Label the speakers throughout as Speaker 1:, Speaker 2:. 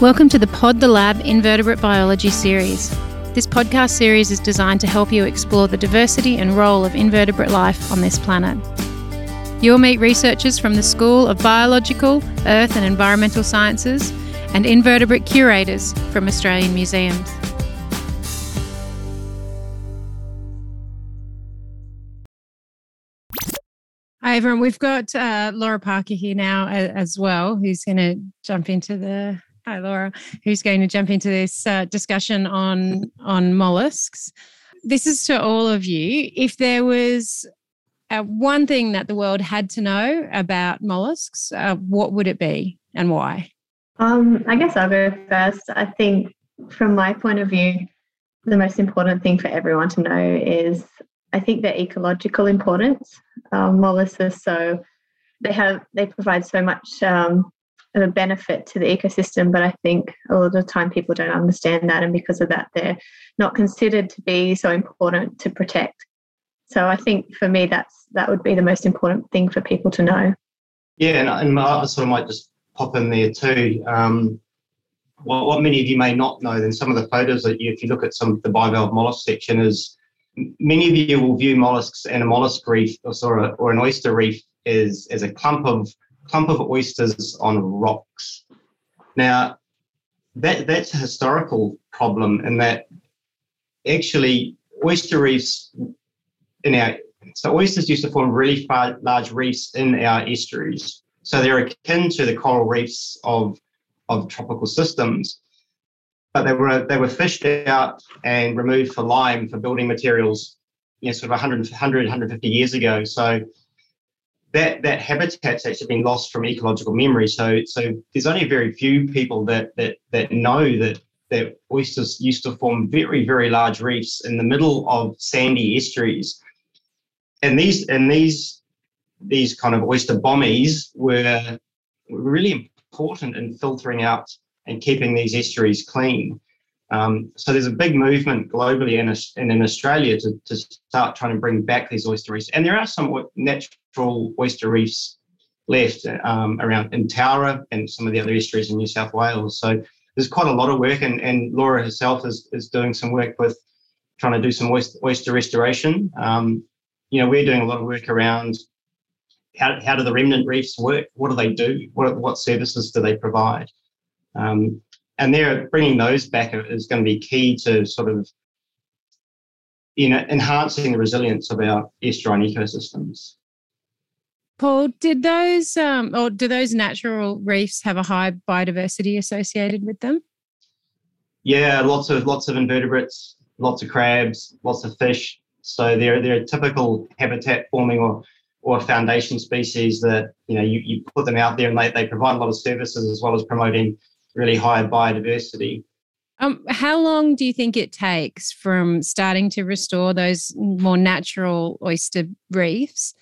Speaker 1: Welcome to the Pod the Lab Invertebrate Biology series. This podcast series is designed to help you explore the diversity and role of invertebrate life on this planet. You'll meet researchers from the School of Biological, Earth and Environmental Sciences and invertebrate curators from Australian museums. Hi, everyone. We've got uh, Laura Parker here now as well, who's going to jump into the Hi, Laura, who's going to jump into this uh, discussion on on mollusks. This is to all of you. If there was uh, one thing that the world had to know about mollusks, uh, what would it be and why?
Speaker 2: Um, I guess I'll go first. I think, from my point of view, the most important thing for everyone to know is I think their ecological importance. Um, mollusks are so they have they provide so much um, a benefit to the ecosystem, but I think a lot of time people don't understand that, and because of that, they're not considered to be so important to protect. So I think for me, that's that would be the most important thing for people to know.
Speaker 3: Yeah, and, and I sort of might just pop in there too. Um, what, what many of you may not know, then some of the photos that you, if you look at some of the bivalve mollusk section, is many of you will view mollusks and a mollusk reef or, sort of, or an oyster reef is as a clump of clump of oysters on rocks. Now, that that's a historical problem in that actually oyster reefs in our so oysters used to form really far, large reefs in our estuaries. So they're akin to the coral reefs of of tropical systems. But they were they were fished out and removed for lime for building materials, you know, sort of 100, 100 150 years ago. So that that habitat's actually been lost from ecological memory. So so there's only very few people that that that know that that oysters used to form very very large reefs in the middle of sandy estuaries, and these and these these kind of oyster bommies were, were really important in filtering out and keeping these estuaries clean. Um, so there's a big movement globally and in, in Australia to, to start trying to bring back these oyster reefs. And there are some natural oyster reefs left um, around in Towra and some of the other estuaries in New South Wales. So there's quite a lot of work, and, and Laura herself is, is doing some work with trying to do some oyster, oyster restoration. Um, you know, we're doing a lot of work around how, how do the remnant reefs work? What do they do? What, what services do they provide? Um, and they're bringing those back is going to be key to sort of you know enhancing the resilience of our estuarine ecosystems.
Speaker 1: Paul, did those um, or do those natural reefs have a high biodiversity associated with them?
Speaker 3: Yeah, lots of lots of invertebrates, lots of crabs, lots of fish. So they're they're a typical habitat forming or or foundation species that you know you, you put them out there and they, they provide a lot of services as well as promoting really high biodiversity.
Speaker 1: Um, how long do you think it takes from starting to restore those more natural oyster reefs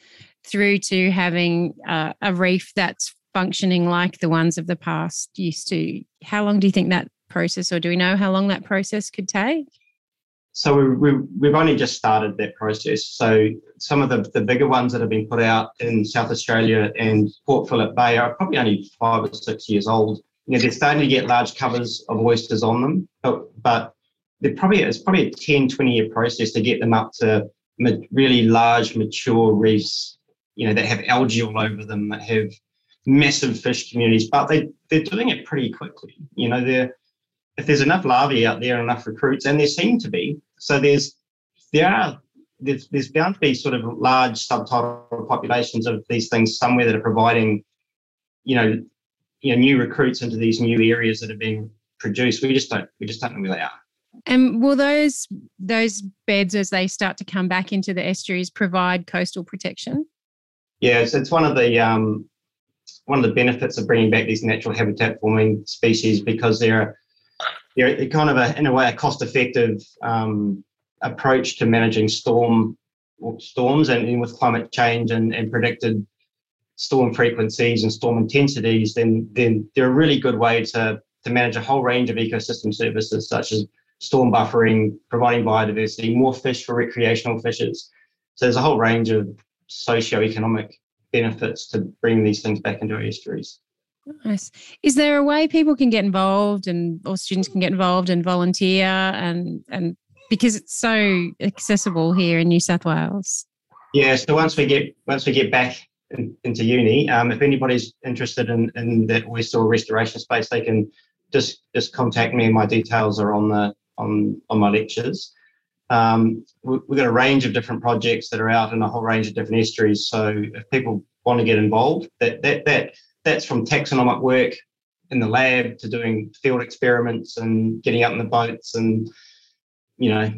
Speaker 1: through to having uh, a reef that's functioning like the ones of the past used to? How long do you think that process, or do we know how long that process could take?
Speaker 3: So we, we, we've only just started that process. So some of the, the bigger ones that have been put out in South Australia and Port Phillip Bay are probably only five or six years old you know, they're starting to get large covers of oysters on them, but, but they're probably it's probably a 10, 20 year process to get them up to really large, mature reefs, you know, that have algae all over them, that have massive fish communities, but they, they're doing it pretty quickly. You know, they're, if there's enough larvae out there, enough recruits, and there seem to be, so there's, there are, there's, there's bound to be sort of large subtidal populations of these things somewhere that are providing, you know, you know new recruits into these new areas that are being produced. We just don't we just don't know where they are.
Speaker 1: And will those those beds, as they start to come back into the estuaries, provide coastal protection?
Speaker 3: Yeah, so it's one of the um, one of the benefits of bringing back these natural habitat forming species because they're they're kind of a, in a way a cost effective um, approach to managing storm storms and, and with climate change and, and predicted storm frequencies and storm intensities, then then they're a really good way to to manage a whole range of ecosystem services such as storm buffering, providing biodiversity, more fish for recreational fishers. So there's a whole range of socio-economic benefits to bring these things back into our estuaries.
Speaker 1: Nice. Is there a way people can get involved and or students can get involved and volunteer and and because it's so accessible here in New South Wales?
Speaker 3: Yeah. So once we get once we get back in, into uni, um, if anybody's interested in in that or restoration space, they can just just contact me. My details are on the on on my lectures. Um, we, we've got a range of different projects that are out in a whole range of different estuaries. So if people want to get involved, that that that that's from taxonomic work in the lab to doing field experiments and getting out in the boats and you know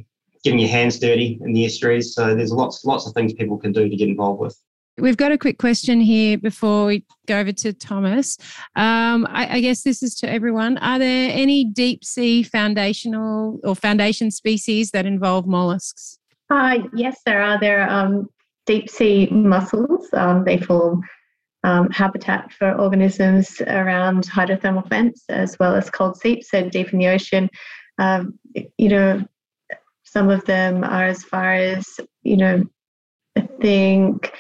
Speaker 3: getting your hands dirty in the estuaries. So there's lots lots of things people can do to get involved with.
Speaker 1: We've got a quick question here before we go over to Thomas. Um, I, I, guess this is to everyone. Are there any deep sea foundational or foundation species that involve mollusks?
Speaker 2: Uh, yes, there are. There are um, deep sea mussels. Um, they form um, habitat for organisms around hydrothermal vents as well as cold seeps, so deep in the ocean. Um, you know, some of them are as far as, you know, I think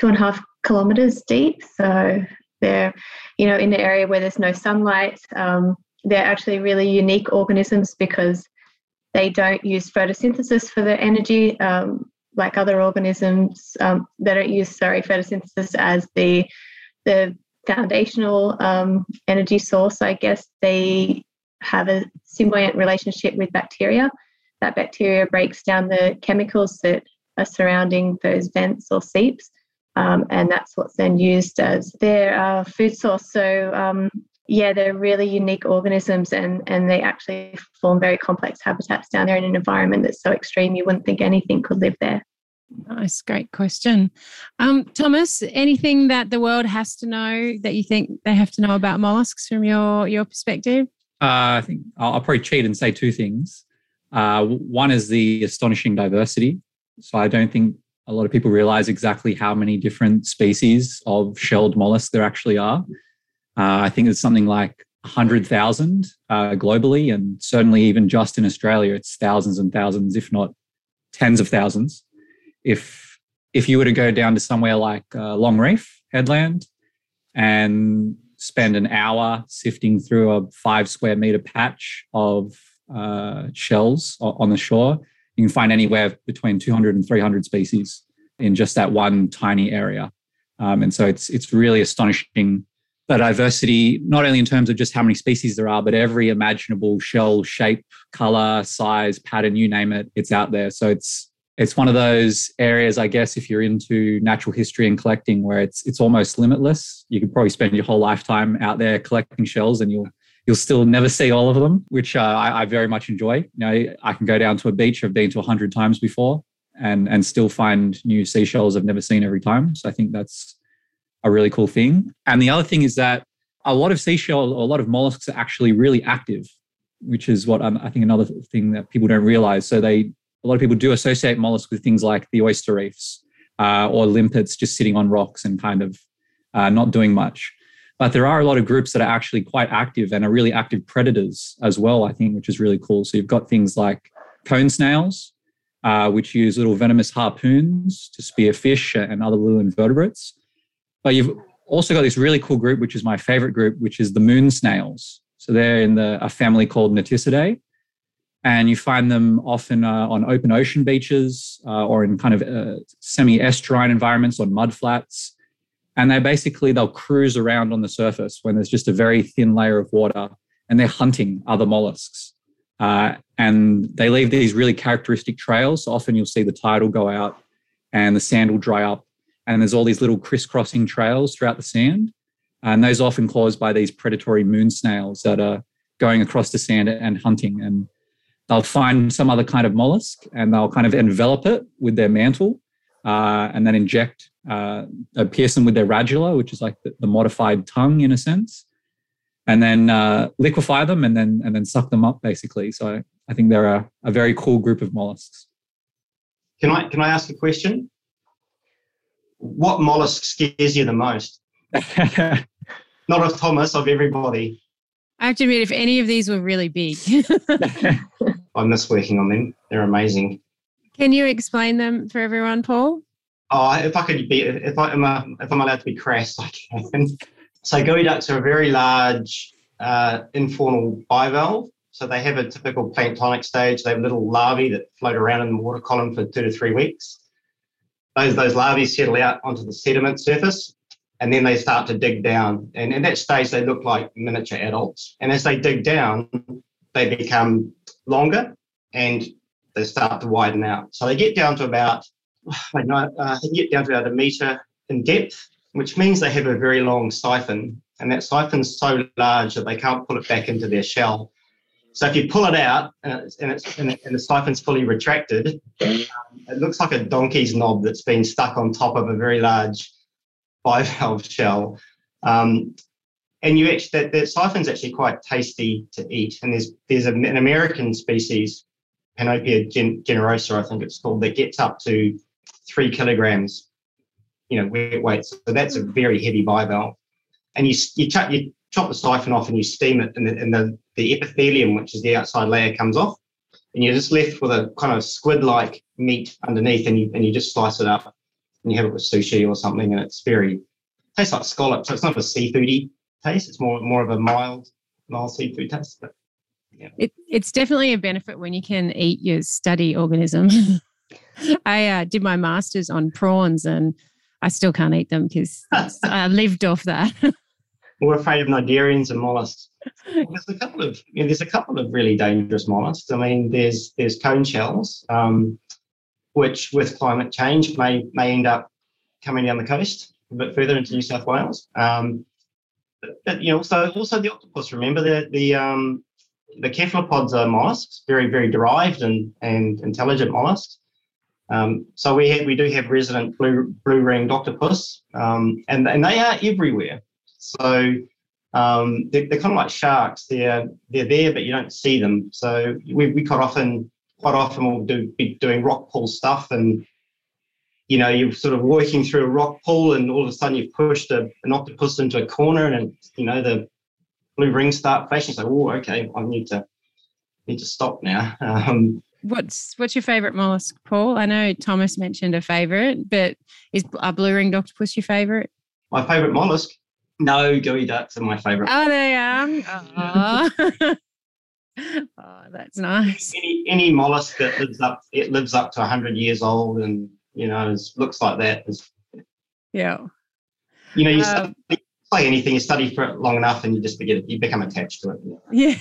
Speaker 2: two and a half kilometers deep. So they're, you know, in the area where there's no sunlight. Um, they're actually really unique organisms because they don't use photosynthesis for their energy um, like other organisms um, that don't use sorry photosynthesis as the the foundational um, energy source. I guess they have a symbiotic relationship with bacteria. That bacteria breaks down the chemicals that are surrounding those vents or seeps um, and that's what's then used as their uh, food source. So um, yeah, they're really unique organisms, and and they actually form very complex habitats down there in an environment that's so extreme you wouldn't think anything could live there.
Speaker 1: Nice, great question, um, Thomas. Anything that the world has to know that you think they have to know about mollusks from your your perspective?
Speaker 4: Uh, I think I'll, I'll, probably cheat and say two things. Uh, one is the astonishing diversity. So I don't think a lot of people realize exactly how many different species of shelled mollusk there actually are. Uh, I think it's something like 100,000 uh, globally, and certainly even just in Australia, it's thousands and thousands, if not tens of thousands. If if you were to go down to somewhere like uh, Long Reef Headland and spend an hour sifting through a five square meter patch of uh, shells on the shore, you can find anywhere between 200 and 300 species in just that one tiny area. Um, and so it's it's really astonishing the diversity, not only in terms of just how many species there are, but every imaginable shell, shape, color, size, pattern, you name it, it's out there. So it's it's one of those areas, I guess, if you're into natural history and collecting, where it's it's almost limitless. You could probably spend your whole lifetime out there collecting shells, and you'll you'll still never see all of them, which uh, I, I, very much enjoy. You know, I can go down to a beach I've been to a hundred times before, and and still find new seashells I've never seen every time. So I think that's a really cool thing. And the other thing is that a lot of seashells, a lot of mollusks are actually really active, which is what I'm, I think another thing that people don't realize. So they a lot of people do associate mollusks with things like the oyster reefs uh, or limpets just sitting on rocks and kind of uh, not doing much. But there are a lot of groups that are actually quite active and are really active predators as well, I think, which is really cool. So you've got things like cone snails, uh, which use little venomous harpoons to spear fish and other little invertebrates. But you've also got this really cool group, which is my favorite group, which is the moon snails. So they're in the, a family called Naticidae. And you find them often uh, on open ocean beaches uh, or in kind of uh, semi estuarine environments on mud flats and they basically they'll cruise around on the surface when there's just a very thin layer of water and they're hunting other mollusks. Uh, and they leave these really characteristic trails. So often you'll see the tide will go out and the sand will dry up. And there's all these little crisscrossing trails throughout the sand. And those are often caused by these predatory moon snails that are going across the sand and hunting. And they'll find some other kind of mollusk and they'll kind of envelop it with their mantle uh, and then inject uh, pierce them with their radula, which is like the, the, modified tongue in a sense, and then uh, liquefy them and then and then suck them up basically. So I, I think they're a, a very cool group of mollusks.
Speaker 3: Can I can I ask a question? What mollusk scares you the most? Not of Thomas, of everybody.
Speaker 1: I have to admit, if any of these were really big,
Speaker 3: I miss working on them. They're amazing.
Speaker 1: Can you explain them for everyone, Paul?
Speaker 3: Oh, if I could be, if I am, if I'm allowed to be crass, I can. So geoducks are a very large uh, infaunal bivalve. So they have a typical planktonic stage. They have little larvae that float around in the water column for two to three weeks. Those, those larvae settle out onto the sediment surface and then they start to dig down. And at that stage, they look like miniature adults. And as they dig down, they become longer and they start to widen out. So they get down to about, I know, uh, they get down to about a meter in depth, which means they have a very long siphon. And that siphon's so large that they can't pull it back into their shell. So if you pull it out and, it's, and, it's, and, the siphon's fully retracted, um, it looks like a donkey's knob that's been stuck on top of a very large bivalve shell. Um, and you actually that, that siphon's actually quite tasty to eat. And there's there's an American species, Panopea gen, generosa, I think it's called, that gets up to three kilograms, you know, wet weight. So that's a very heavy bivalve. And you you, ch- you chop the siphon off and you steam it, and the, and the the epithelium, which is the outside layer, comes off, and you're just left with a kind of squid-like meat underneath, and you and you just slice it up, and you have it with sushi or something, and it's very tastes like scallop. So it's not a seafoody taste; it's more more of a mild mild seafood taste. But
Speaker 1: yeah. It, it's definitely a benefit when you can eat your study organism. I uh, did my master's on prawns and I still can't eat them because I lived off that.
Speaker 3: We're afraid of cnidarians and mollusks. There's a couple of you know, there's a couple of really dangerous mollusks. I mean, there's there's cone shells, um, which with climate change may may end up coming down the coast a bit further into New South Wales. Um, but, but, you know, also also the octopus. Remember the the um, the cephalopods are mollusks, very very derived and and intelligent mollusks. Um, so we have, we do have resident blue blue ringed octopus, um, and and they are everywhere. So um, they're, they're, kind of like sharks. They're they're there, but you don't see them. So we, we quite often quite often will do be doing rock pool stuff, and you know you're sort of working through a rock pool, and all of a sudden you've pushed a, an octopus into a corner, and you know the blue rings start flashing. So oh, okay, I need to need to stop now. Um,
Speaker 1: what's what's your favorite mollusk, Paul? I know Thomas mentioned a favorite, but is a blue ringed octopus your favorite?
Speaker 3: My favorite mollusk. No, geoducks are my favourite.
Speaker 1: Oh, they are. Oh. that's nice.
Speaker 3: Any any mollusk that lives up it lives up to hundred years old and you know is, looks like that is.
Speaker 1: Yeah.
Speaker 3: You know, you um, study, like anything, you study for it long enough, and you just begin you become attached to it.
Speaker 1: Yeah.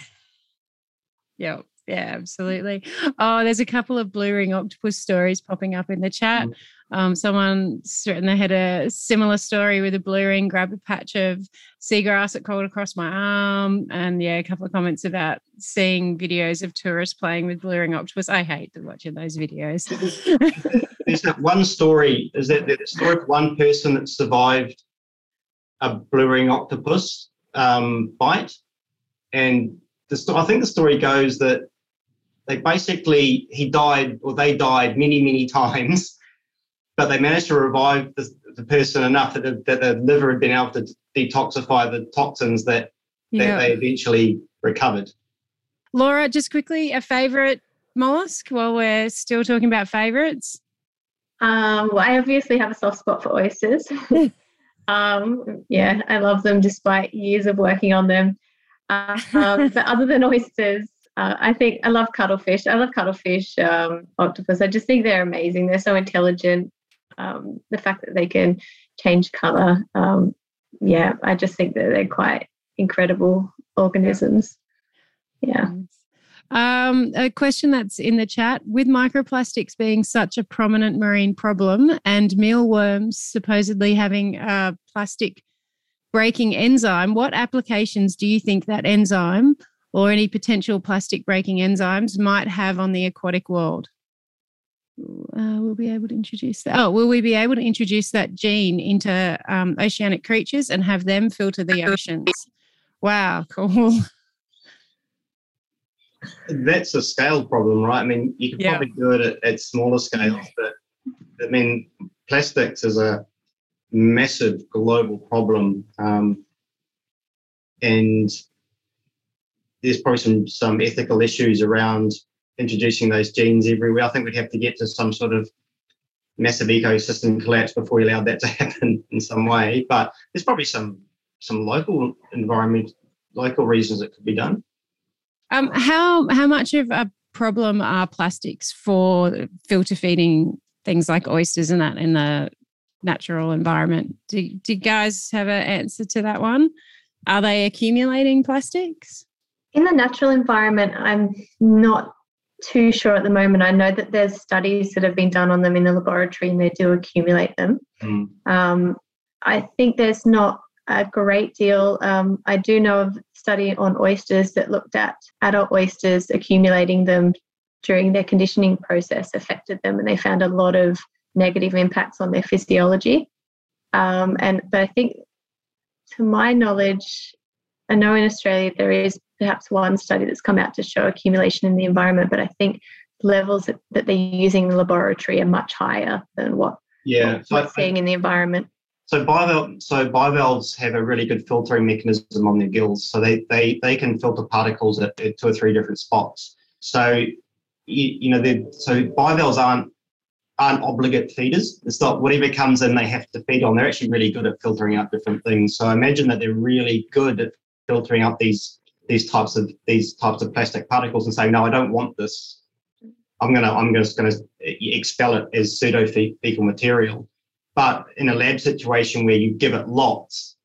Speaker 1: Yeah. Yeah, absolutely. Oh, there's a couple of blue ring octopus stories popping up in the chat. Mm. Um, someone and they had a similar story with a blue ring, grabbed a patch of seagrass that crawled across my arm. And yeah, a couple of comments about seeing videos of tourists playing with blue ring octopus. I hate watching those videos.
Speaker 3: There's that one story, is that the story of one person that survived a blue ring octopus um, bite. And the, I think the story goes that they basically, he died or they died many, many times but they managed to revive the, the person enough that the, that the liver had been able to detoxify the toxins that, yeah. that they eventually recovered.
Speaker 1: Laura, just quickly, a favorite mollusk while we're still talking about favorites?
Speaker 2: Um, well, I obviously have a soft spot for oysters. um, yeah, I love them despite years of working on them. Uh, um, but other than oysters, uh, I think I love cuttlefish. I love cuttlefish, um, octopus. I just think they're amazing. They're so intelligent um, the fact that they can change color. Um, yeah, I just think that they're quite incredible organisms. Yeah.
Speaker 1: Um, a question that's in the chat with microplastics being such a prominent marine problem and mealworms supposedly having a plastic breaking enzyme, what applications do you think that enzyme or any potential plastic breaking enzymes might have on the aquatic world? uh, we'll be able to introduce that. Oh, will we be able to introduce that gene into um, oceanic creatures and have them filter the oceans? Wow, cool.
Speaker 3: That's a scale problem, right? I mean, you could yeah. probably do it at, at smaller scales, but I mean, plastics is a massive global problem. Um, and there's probably some some ethical issues around introducing those genes everywhere. I think we'd have to get to some sort of massive ecosystem collapse before we allowed that to happen in some way. But there's probably some some local environment, local reasons it could be done.
Speaker 1: Um, how how much of a problem are plastics for filter feeding things like oysters and that in the natural environment? Do, do you guys have an answer to that one? Are they accumulating plastics?
Speaker 2: In the natural environment, I'm not too sure at the moment. I know that there's studies that have been done on them in the laboratory and they do accumulate them. Mm. Um, I think there's not a great deal. Um, I do know of a study on oysters that looked at adult oysters accumulating them during their conditioning process affected them, and they found a lot of negative impacts on their physiology. Um, and but I think, to my knowledge, I know in Australia there is perhaps one study that's come out to show accumulation in the environment, but I think levels that, that they're using in the laboratory are much higher than what,
Speaker 3: yeah,
Speaker 2: what we're seeing in the environment.
Speaker 3: So bivalves, so bivalves have a really good filtering mechanism on their gills. So they they they can filter particles at, at two or three different spots. So you, you know, so bivalves aren't aren't obligate feeders. It's not whatever comes in they have to feed on. They're actually really good at filtering out different things. So I imagine that they're really good at filtering out these these types of these types of plastic particles and saying, no, I don't want this. I'm gonna I'm just gonna eh, expel it as pseudo fecal material. But in a lab situation where you give it lots,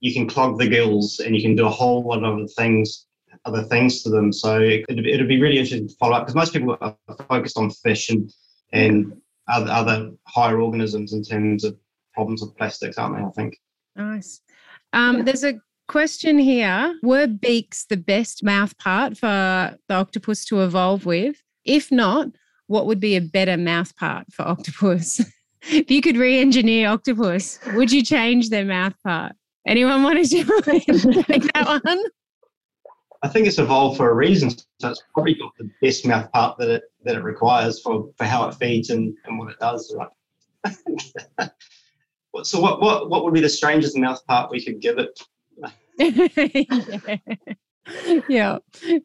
Speaker 3: you can clog the gills and you can do a whole lot of other things, other things to them. So it, it'd be really interesting to follow up because most people are focused on fish and and other, other higher organisms in terms of problems with plastics, aren't they? I think.
Speaker 1: Nice. Um, there's a question here Were beaks the best mouth part for the octopus to evolve with? If not, what would be a better mouth part for octopus? if you could re-engineer octopus, would you change their mouth part? Anyone want to take that one?
Speaker 3: I think it's evolved for a reason. So it's probably got the best mouth part that it that it requires for, for how it feeds and, and what it does. Right. so what, what what would be the strangest mouth part we could give it?
Speaker 1: yeah. yeah.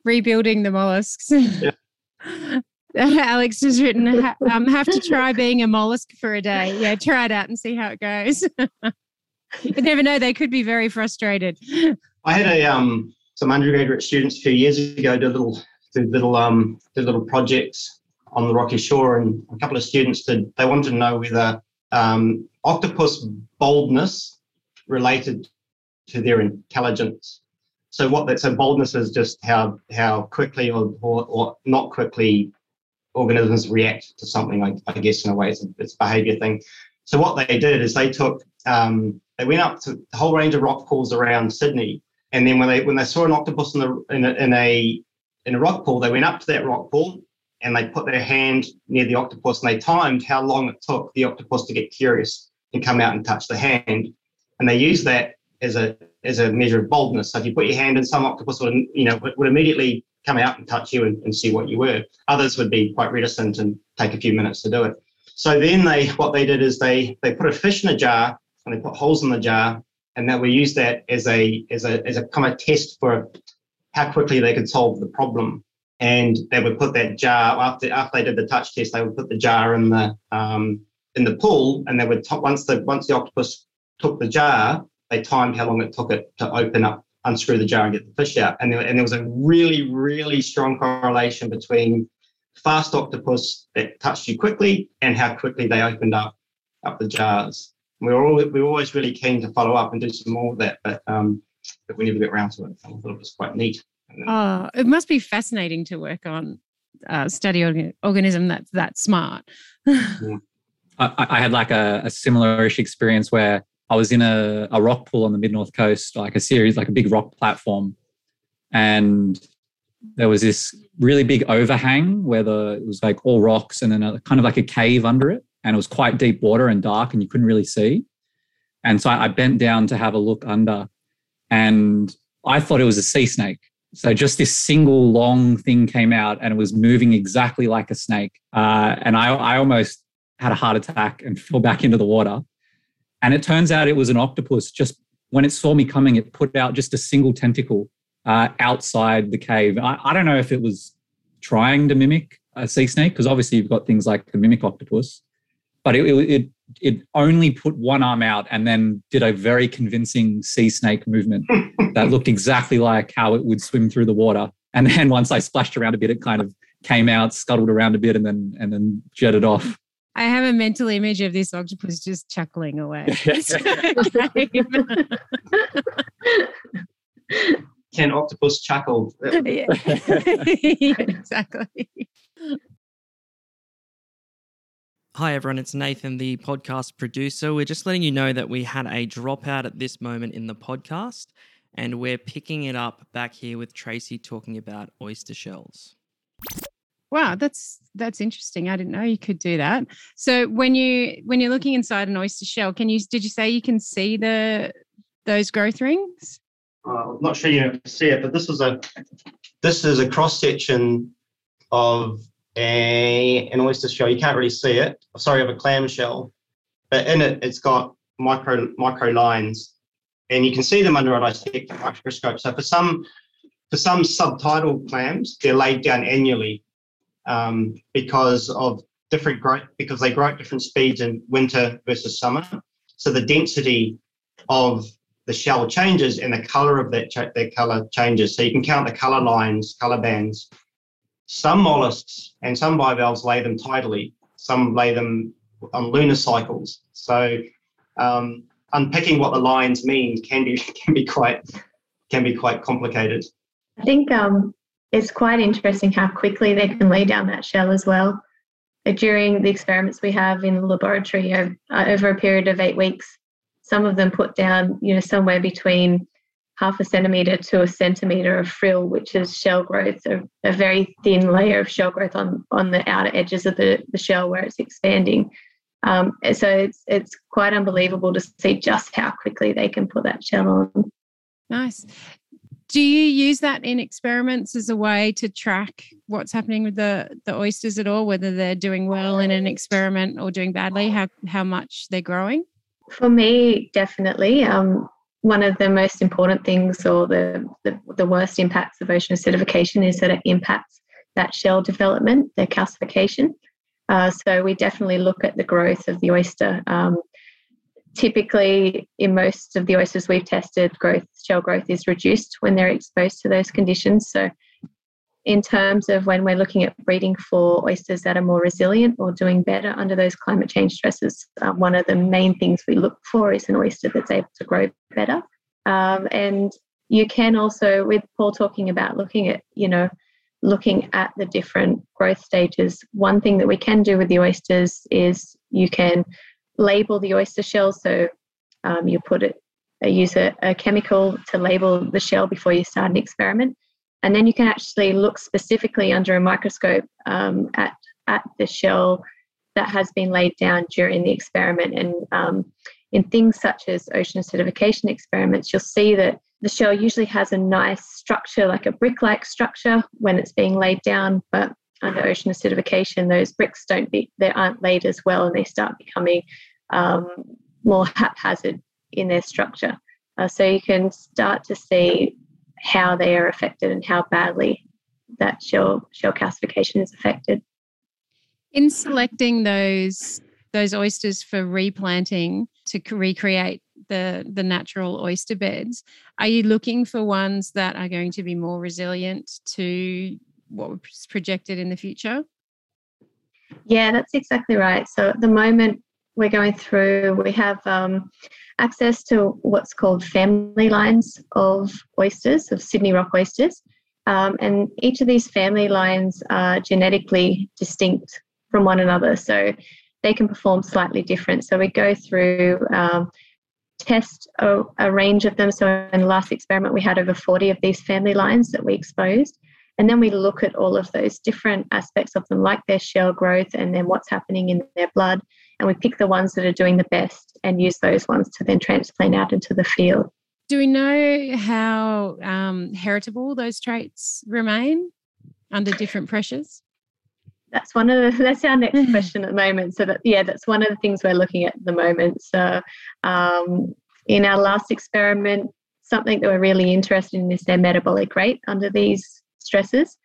Speaker 1: Rebuilding the mollusks. Yeah. Alex has written, um, have to try being a mollusk for a day. Yeah, try it out and see how it goes. you never know; they could be very frustrated.
Speaker 3: I had a um some undergraduate students a few years ago did little did little um did little projects on the rocky shore, and a couple of students did. They wanted to know whether um, octopus boldness related to their intelligence. So what that so boldness is just how how quickly or, or, or not quickly organisms react to something, I, I guess, in a way, it's a, it's a behavior thing. So what they did is they took, um, they went up to a whole range of rock pools around Sydney, and then when they when they saw an octopus in, the, in, a, in a in a rock pool, they went up to that rock pool and they put their hand near the octopus and they timed how long it took the octopus to get curious and come out and touch the hand, and they used that as a as a measure of boldness. So if you put your hand in, some octopus would you know would immediately come out and touch you and, and see what you were. Others would be quite reticent and take a few minutes to do it. So then they what they did is they they put a fish in a jar and they put holes in the jar and then we used that as a as a as a kind of test for how quickly they could solve the problem. And they would put that jar after after they did the touch test, they would put the jar in the um, in the pool, and they would t- once the once the octopus took the jar, they timed how long it took it to open up, unscrew the jar, and get the fish out. And there, and there was a really, really strong correlation between fast octopus that touched you quickly and how quickly they opened up up the jars. We were, always, we were always really keen to follow up and do some more of that, but um, but we never get around to it. I thought it was quite neat.
Speaker 1: Oh, it must be fascinating to work on uh, study organ- organism that's that smart.
Speaker 4: yeah. I, I, had like a, a similar-ish experience where I was in a, a rock pool on the mid north coast, like a series, like a big rock platform, and there was this really big overhang where the it was like all rocks and then a, kind of like a cave under it, and it was quite deep water and dark, and you couldn't really see. And so I, bent down to have a look under, and I thought it was a sea snake. So just this single long thing came out, and it was moving exactly like a snake. Uh, and I, I almost had a heart attack and fell back into the water. And it turns out it was an octopus. Just when it saw me coming, it put out just a single tentacle uh, outside the cave. I, I, don't know if it was trying to mimic a sea snake, because obviously you've got things like the mimic octopus, but it, it, it, it only put one arm out and then did a very convincing sea snake movement that looked exactly like how it would swim through the water. And then once I splashed around a bit, it kind of came out, scuttled around a bit, and then and then jetted off.
Speaker 1: I have a mental image of this octopus just chuckling away.
Speaker 3: Can octopus chuckle?
Speaker 1: yeah. yeah, exactly.
Speaker 5: Hi, everyone. It's Nathan, the podcast producer. We're just letting you know that we had a dropout at this moment in the podcast, and we're picking it up back here with Tracy talking about oyster shells.
Speaker 1: Wow, that's that's interesting. I didn't know you could do that. So when you when you're looking inside an oyster shell, can you did you say you can see the those growth rings?
Speaker 3: Uh, I'm not sure you can see it, but this is a this is a cross section of a an oyster shell. You can't really see it. Sorry, of a clam shell, but in it, it's got micro micro lines, and you can see them under a dissecting microscope. So for some for some subtidal clams, they're laid down annually um, because of different growth, because they grow at different speeds in winter versus summer. So the density of the shell changes and the color of that, that color changes. So you can count the color lines, color bands. Some mollusks and some bivalves lay them tidally. Some lay them on lunar cycles. So um, unpicking what the lines mean can be can be quite can be quite complicated.
Speaker 2: I think um, it's quite interesting how quickly they can lay down that shell as well. During the experiments we have in the laboratory over, uh, over a period of eight weeks, some of them put down, you know, somewhere between half a centimeter to a centimeter of frill, which is shell growth, a, a, very thin layer of shell growth on, on the outer edges of the, the shell where it's expanding. Um, so it's, it's quite unbelievable to see just how quickly they can put that shell on.
Speaker 1: Nice. Do you use that in experiments as a way to track what's happening with the, the oysters at all, whether they're doing well in an experiment or doing badly, how, how much they're growing?
Speaker 2: For me, definitely. Um, one of the most important things or the, the, the worst impacts of ocean acidification is that it impacts that shell development, their calcification. Uh, so we definitely look at the growth of the oyster. Um, typically, in most of the oysters we've tested, growth shell growth is reduced when they're exposed to those conditions. So, in terms of when we're looking at breeding for oysters that are more resilient or doing better under those climate change stresses, uh, one of the main things we look for is an oyster that's able to grow better. Um, and you can also, with Paul talking about looking at, you know, looking at the different growth stages, one thing that we can do with the oysters is you can label the oyster shell. So um, you put it, uh, use a, a chemical to label the shell before you start an experiment. And then you can actually look specifically under a microscope um, at, at the shell that has been laid down during the experiment. And um, in things such as ocean acidification experiments, you'll see that the shell usually has a nice structure, like a brick like structure when it's being laid down. But under ocean acidification, those bricks don't be, they aren't laid as well and they start becoming um, more haphazard in their structure. Uh, so you can start to see how they are affected and how badly that shell shell calcification is affected.
Speaker 1: In selecting those those oysters for replanting to recreate the the natural oyster beds, are you looking for ones that are going to be more resilient to what was projected in the future?
Speaker 2: Yeah, that's exactly right. So at the moment, we're going through, we have um, access to what's called family lines of oysters, of Sydney rock oysters. Um, and each of these family lines are genetically distinct from one another. So they can perform slightly different. So we go through, um, test a, a, range of them. So in the last experiment, we had over 40 of these family lines that we exposed. And then we look at all of those different aspects of them, like their shell growth and then what's happening in their blood and we pick the ones that are doing the best and use those ones to then transplant out into the field.
Speaker 1: Do we know how um, heritable those traits remain under different pressures?
Speaker 2: That's one of the, that's our next question at the moment. So that yeah, that's one of the things we're looking at at the moment. So um, in our last experiment, something that we're really interested in is their metabolic rate under these stresses.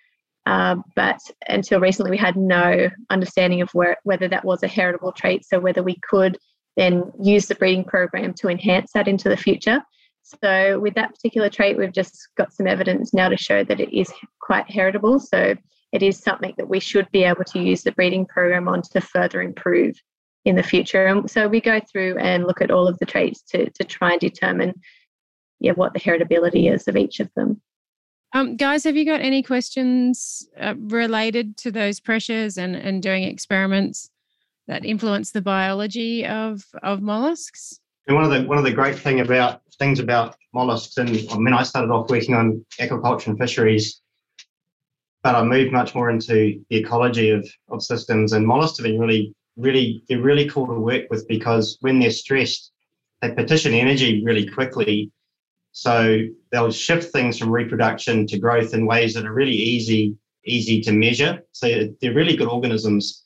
Speaker 2: Uh, but until recently, we had no understanding of where, whether that was a heritable trait. So whether we could then use the breeding program to enhance that into the future. So, with that particular trait, we've just got some evidence now to show that it is quite heritable. So, it is something that we should be able to use the breeding program on to further improve in the future. And so, we go through and look at all of the traits to, to try and determine yeah, what the heritability is of each of them.
Speaker 1: Um, guys, have you got any questions uh, related to those pressures and, and doing experiments that influence the biology of, of mollusks?
Speaker 3: And one of the one of the great thing about things about mollusks, and I mean, I started off working on aquaculture and fisheries, but I moved much more into the ecology of, of systems. And mollusks have been really, really, they're really cool to work with because when they're stressed, they partition energy really quickly so they'll shift things from reproduction to growth in ways that are really easy easy to measure. So they're really good organisms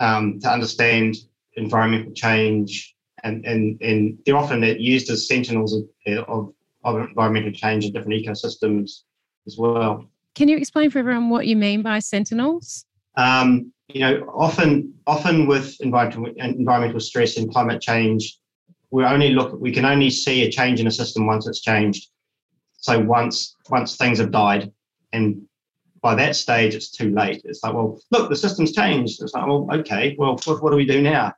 Speaker 3: um, to understand environmental change, and and and they're often used as sentinels of, of, of environmental change in different ecosystems as well.
Speaker 1: Can you explain for everyone what you mean by sentinels?
Speaker 3: Um, you know, often often with environmental environmental stress and climate change, we only look we can only see a change in a system once it's changed. So once once things have died and by that stage it's too late. It's like well look the system's changed. It's like well okay well what, what do we do now?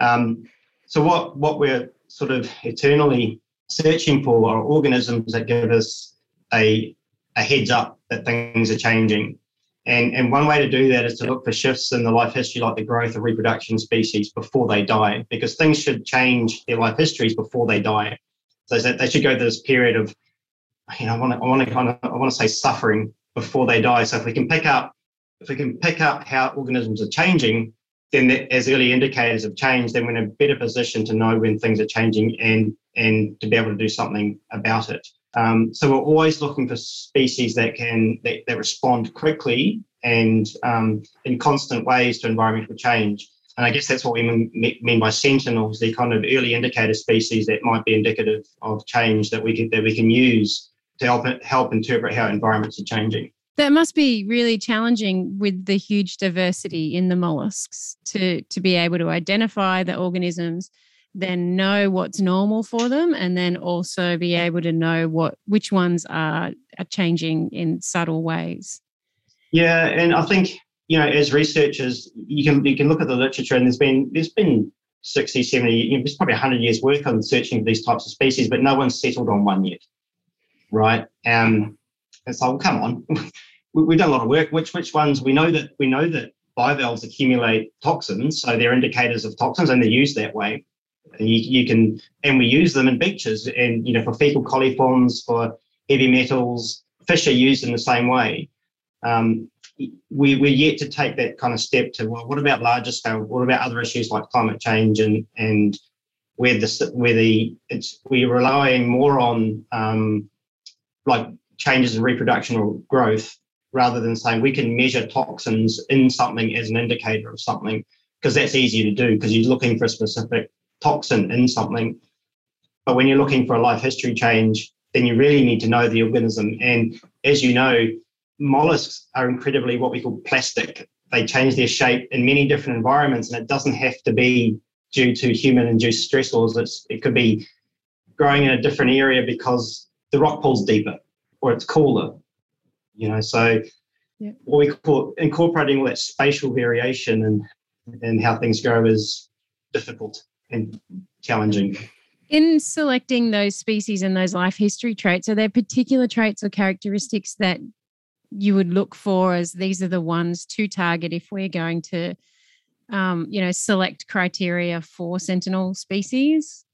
Speaker 3: Um, so what what we're sort of eternally searching for are organisms that give us a a heads up that things are changing and, and one way to do that is to look for shifts in the life history, like the growth of reproduction species before they die, because things should change their life histories before they die. So they should go through this period of, you know, I want to, I want to kind of, I want to say suffering before they die. So if we can pick up, if we can pick up how organisms are changing, then as early indicators of change, then we're in a better position to know when things are changing and and to be able to do something about it. Um, so we're always looking for species that can that, that respond quickly and um, in constant ways to environmental change. And I guess that's what we mean, by sentinels, the kind of early indicator species that might be indicative of change that we can that we can use to help help interpret how environments are changing.
Speaker 1: That must be really challenging with the huge diversity in the mollusks to to be able to identify the organisms then know what's normal for them and then also be able to know what which ones are, are changing in subtle ways.
Speaker 3: Yeah and i think you know as researchers you can you can look at the literature and there's been there's been 60 70 you know, there's probably 100 years work on searching for these types of species but no one's settled on one yet right? Um and so come on we've done a lot of work. Which which ones? We know that we know that bivalves accumulate toxins so they're indicators of toxins and they're used that way you, you can, and we use them in beaches and, you know, for fecal coliforms, for heavy metals, fish are used in the same way. Um, we, we're yet to take that kind of step to, well, what about larger scale? What about other issues like climate change and, and where the, where the, it's, we're relying more on um, like changes in reproduction or growth rather than saying we can measure toxins in something as an indicator of something because that's easier to do because you're looking for a specific toxin in something. But when you're looking for a life history change, then you really need to know the organism. And as you know, mollusks are incredibly what we call plastic. They change their shape in many different environments, and it doesn't have to be due to human induced stressors. It's, it could be growing in a different area because the rock pool's deeper or it's cooler. You know, so yeah. what we call incorporating all that spatial variation and and how things grow is difficult and challenging.
Speaker 1: In selecting those species and those life history traits, are there particular traits or characteristics that you would look for as these are the ones to target if we're going to, um, you know, select criteria for sentinel species?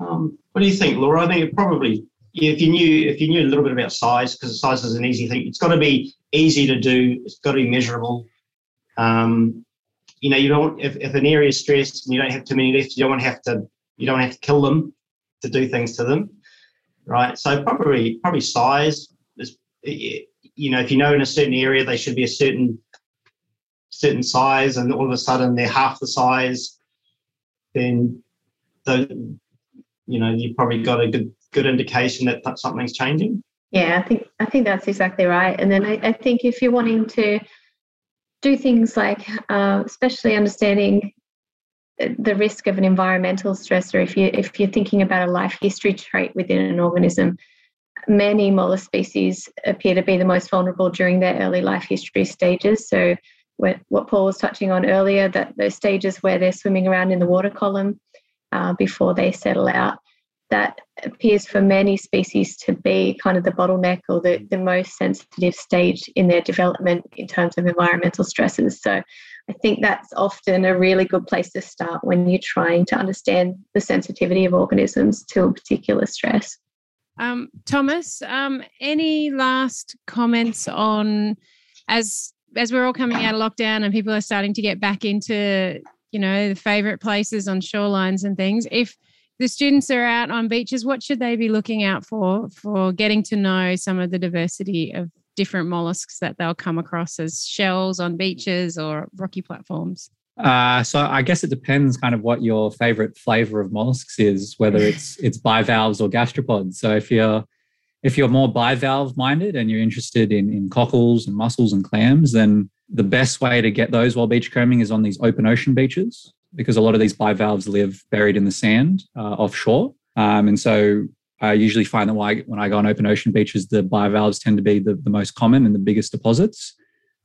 Speaker 3: Um, what do you think, Laura? I think probably if you knew if you knew a little bit about size, because size is an easy thing. It's got to be easy to do. It's got to be measurable. Um, you know, you don't if, if an area is stressed and you don't have too many left, you don't want to have to you don't have to kill them to do things to them, right? So probably probably size is you know if you know in a certain area they should be a certain certain size and all of a sudden they're half the size, then the you know you've probably got a good good indication that something's changing.
Speaker 2: Yeah, I think I think that's exactly right. And then I, I think if you're wanting to do things like, uh, especially understanding the risk of an environmental stressor, if you if you're thinking about a life history trait within an organism, many mollusk species appear to be the most vulnerable during their early life history stages. So what, Paul was touching on earlier, that those stages where they're swimming around in the water column uh, before they settle out, that appears for many species to be kind of the bottleneck or the, the most sensitive stage in their development in terms of environmental stresses. So I think that's often a really good place to start when you're trying to understand the sensitivity of organisms to a particular stress.
Speaker 1: Um, Thomas, um, any last comments on as as we're all coming out of lockdown and people are starting to get back into you know the favorite places on shorelines and things? If the students are out on beaches, what should they be looking out for for getting to know some of the diversity of different mollusks that they'll come across as shells on beaches or rocky platforms?
Speaker 4: Uh, so I guess it depends kind of what your favorite flavor of mollusks is, whether it's it's bivalves or gastropods. So if you're if you're more bivalve minded and you're interested in, in cockles and mussels and clams, then the best way to get those while beachcombing is on these open ocean beaches because a lot of these bivalves live buried in the sand uh, offshore. Um, and so I usually find that when I, go on open ocean beaches, the bivalves tend to be the, the most common and the biggest deposits.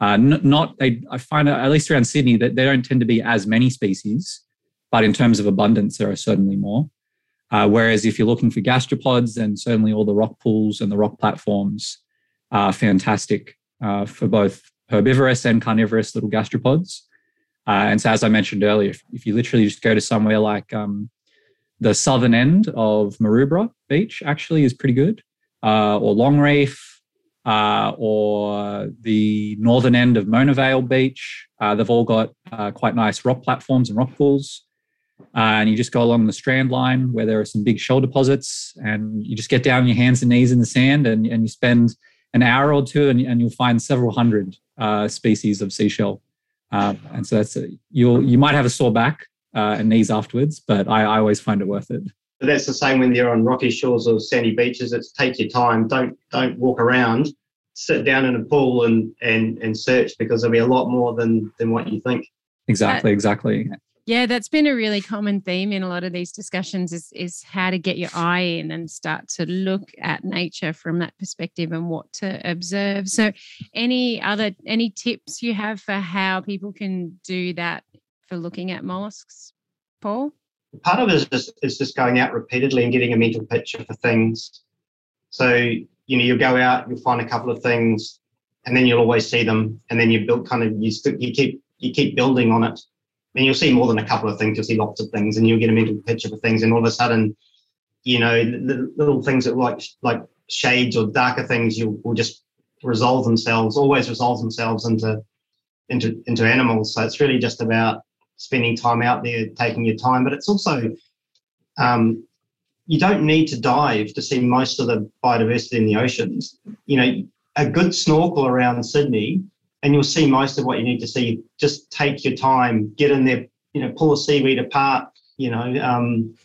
Speaker 4: Uh, n- not they, I find at least around Sydney that they don't tend to be as many species, but in terms of abundance, there are certainly more. Uh, whereas if you're looking for gastropods, then certainly all the rock pools and the rock platforms are fantastic uh, for both herbivorous and carnivorous little gastropods. Uh, and so, as I mentioned earlier, if, if, you literally just go to somewhere like um, the southern end of Maroubra Beach, actually is pretty good, uh, or Long Reef, uh, or the northern end of Mona Vale Beach. Uh, they've all got uh, quite nice rock platforms and rock pools. and you just go along the strand line where there are some big shell deposits, and you just get down on your hands and knees in the sand, and, and you spend an hour or two, and, and you'll find several hundred species of seashell. Um, and so that's a, you'll you might have a sore back uh, and knees afterwards, but I, I always find it worth it.
Speaker 3: But that's the same when you're on rocky shores or sandy beaches. It's take your time. Don't don't walk around. Sit down in a pool and and and search because there'll be a lot more than than what you think.
Speaker 4: Exactly, exactly.
Speaker 1: Yeah, that's been a really common theme in a lot of these discussions is is how to get your eye in and start to look at nature from that perspective and what to observe. So any other any tips you have for how people can do that for looking at mollusks, Paul?
Speaker 3: Part of it is just, is just going out repeatedly and getting a mental picture for things. So, you know, you'll go out, you'll find a couple of things, and then you'll always see them, and then you build kind of you, you keep you keep building on it and you'll see more than a couple of things. You'll see lots of things, and you'll get a mental picture for things. And all of a sudden, you know, the little things that like like shades or darker things, you will just resolve themselves. Always resolve themselves into into into animals. So it's really just about spending time out there, taking your time. But it's also um, you don't need to dive to see most of the biodiversity in the oceans. You know, a good snorkel around Sydney and you'll see most of what you need to see. Just take your time, get in there, you know, pull a seaweed apart, you know, um,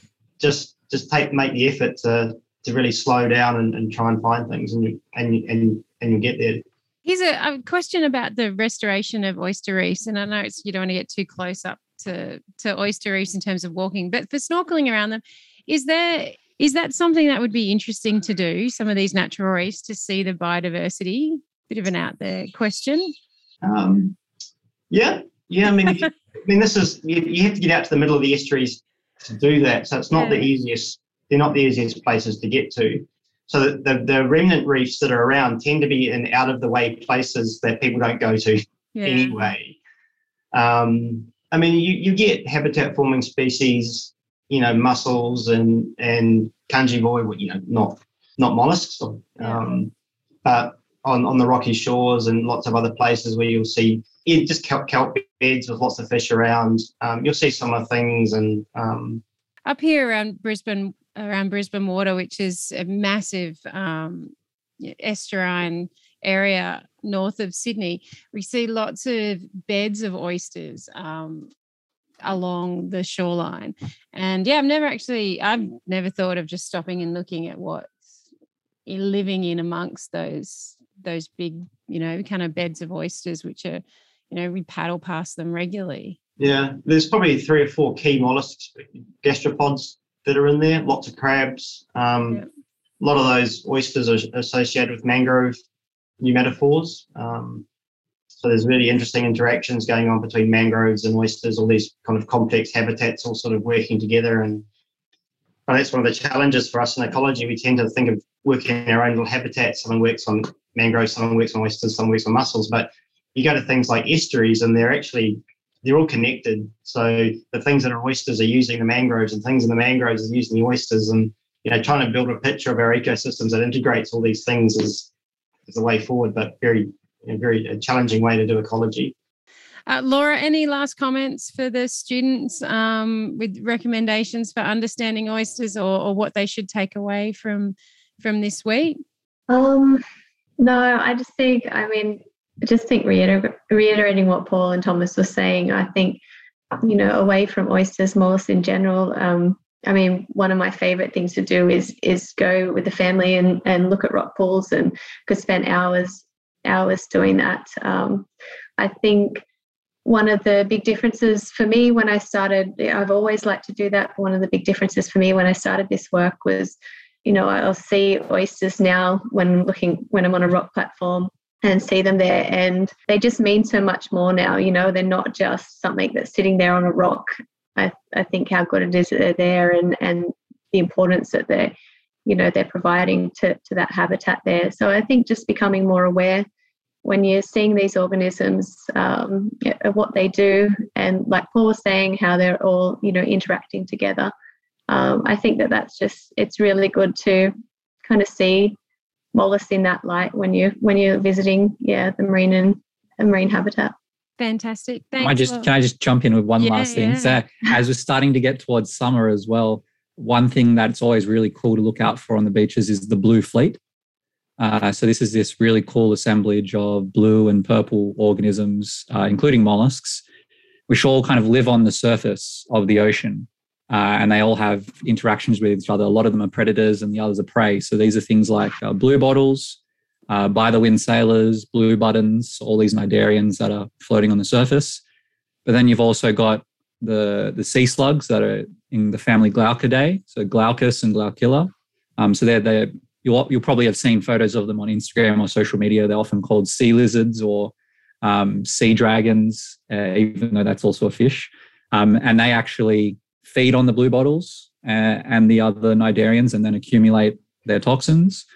Speaker 3: just just take make the effort to to really slow down and, and try and find things, and you and and and you get there.
Speaker 1: Here's a, a, question about the restoration of oyster reefs, and I know you don't want to get too close up to to oyster reefs in terms of walking, but for snorkeling around them, is there is that something that would be interesting to do? Some of these natural reefs to see the biodiversity. Bit of an out there question.
Speaker 3: Um, yeah, yeah. I mean, I mean, this is you, you, have to get out to the middle of the estuaries to do that. So it's not yeah. the easiest. They're not the easiest places to get to. So the, the, the remnant reefs that are around tend to be in out of the way places that people don't go to yeah. anyway. Um, I mean, you, you get habitat forming species, you know, mussels and and cunjevoi, you know, not not mollusks, um, but on, on the rocky shores and lots of other places where you'll see yeah, just kelp, kelp beds with lots of fish around. Um, you'll see similar things and um,
Speaker 1: up here around Brisbane, around Brisbane Water, which is a massive um, estuarine area north of Sydney, we see lots of beds of oysters um, along the shoreline. And yeah, I've never actually, I've never thought of just stopping and looking at what's living in amongst those those big, you know, kind of beds of oysters, which are, you know, we paddle past them regularly.
Speaker 3: Yeah, there's probably three or four key mollusks, gastropods that are in there. Lots of crabs. Um, yeah. A lot of those oysters are associated with mangrove pneumatophores. Um, so there's really interesting interactions going on between mangroves and oysters. All these kind of complex habitats all sort of working together, and that's one of the challenges for us in ecology. We tend to think of working in our own little habitats. Someone works on mangroves, someone works on oysters, someone works on mussels, but you go to things like estuaries and they're actually they're all connected. So the things that are oysters are using the mangroves, and things in the mangroves are using the oysters. And you know, trying to build a picture of our ecosystems that integrates all these things is is the way forward, but very very uh, challenging way to do ecology.
Speaker 1: Uh, Laura, any last comments for the students um, with recommendations for understanding oysters or, or, what they should take away from from this week?
Speaker 2: Um, no, I just think, I mean, I just think reiter- reiterating what Paul and Thomas were saying, I think, you know, away from oysters, mollusks in general, um, I mean, one of my favorite things to do is is go with the family and, and look at rock pools and could spend hours hours doing that. Um, I think one of the big differences for me when I started, I've always liked to do that. One of the big differences for me when I started this work was, you know, I'll see oysters now when looking when I'm on a rock platform and see them there and they just mean so much more now you know they're not just something that's sitting there on a rock i, I think how good it is that they're there and and the importance that they're you know they're providing to, to that habitat there so i think just becoming more aware when you're seeing these organisms um, what they do and like paul was saying how they're all you know interacting together. Um, i think that that's just it's really good to kind of see mollusks in that light when you when you're visiting yeah the marine and marine habitat.
Speaker 1: Fantastic. Thanks,
Speaker 4: I just can I just jump in with one yeah, last thing? yeah. so as we're starting to get towards summer as well one thing that's always really cool to look out for on the beaches is the blue fleet uh, so this is this really cool assemblage of blue and purple organisms uh, including mollusks which all kind of live on the surface of the ocean uh, and they all have interactions with each other. A lot of them are predators and the others are prey. So these are things like uh, blue bottles, uh, by the wind sailors, blue buttons, all these cnidarians that are floating on the surface. But then you've also got the, the sea slugs that are in the family Glaucidae, so Glaucus and Glaucilla. Um, so they're, they're you'll, you'll probably have seen photos of them on Instagram or social media. They're often called sea lizards or um, sea dragons, uh, even though that's also a fish. Um, and they actually feed on the blue bottles uh, and the other cnidarians and then accumulate their toxins.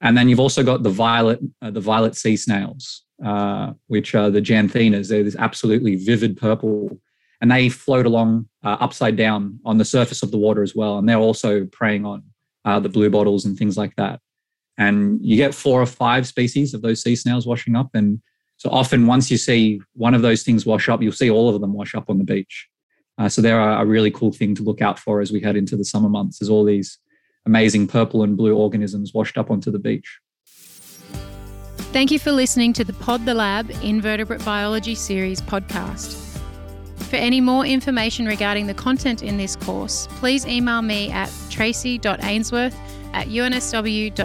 Speaker 4: And then you've also got the violet, uh, the violet sea snails, uh, which are the Janthinas. They're this absolutely vivid purple, and they float along uh, upside down on the surface of the water as well. And they're also preying on uh, the blue bottles and things like that. And you get four or five species of those sea snails washing up. And so often, once you see one of those things wash up, you'll see all of them wash up on the beach. Uh, so they're a, really cool thing to look out for as we head into the summer months. There's all these amazing purple and blue organisms washed up onto the beach.
Speaker 1: Thank you for listening to the Pod the Lab Invertebrate Biology Series podcast. For any more information regarding the content in this course, please email me at tracy.ainsworth at unsw.edu.au.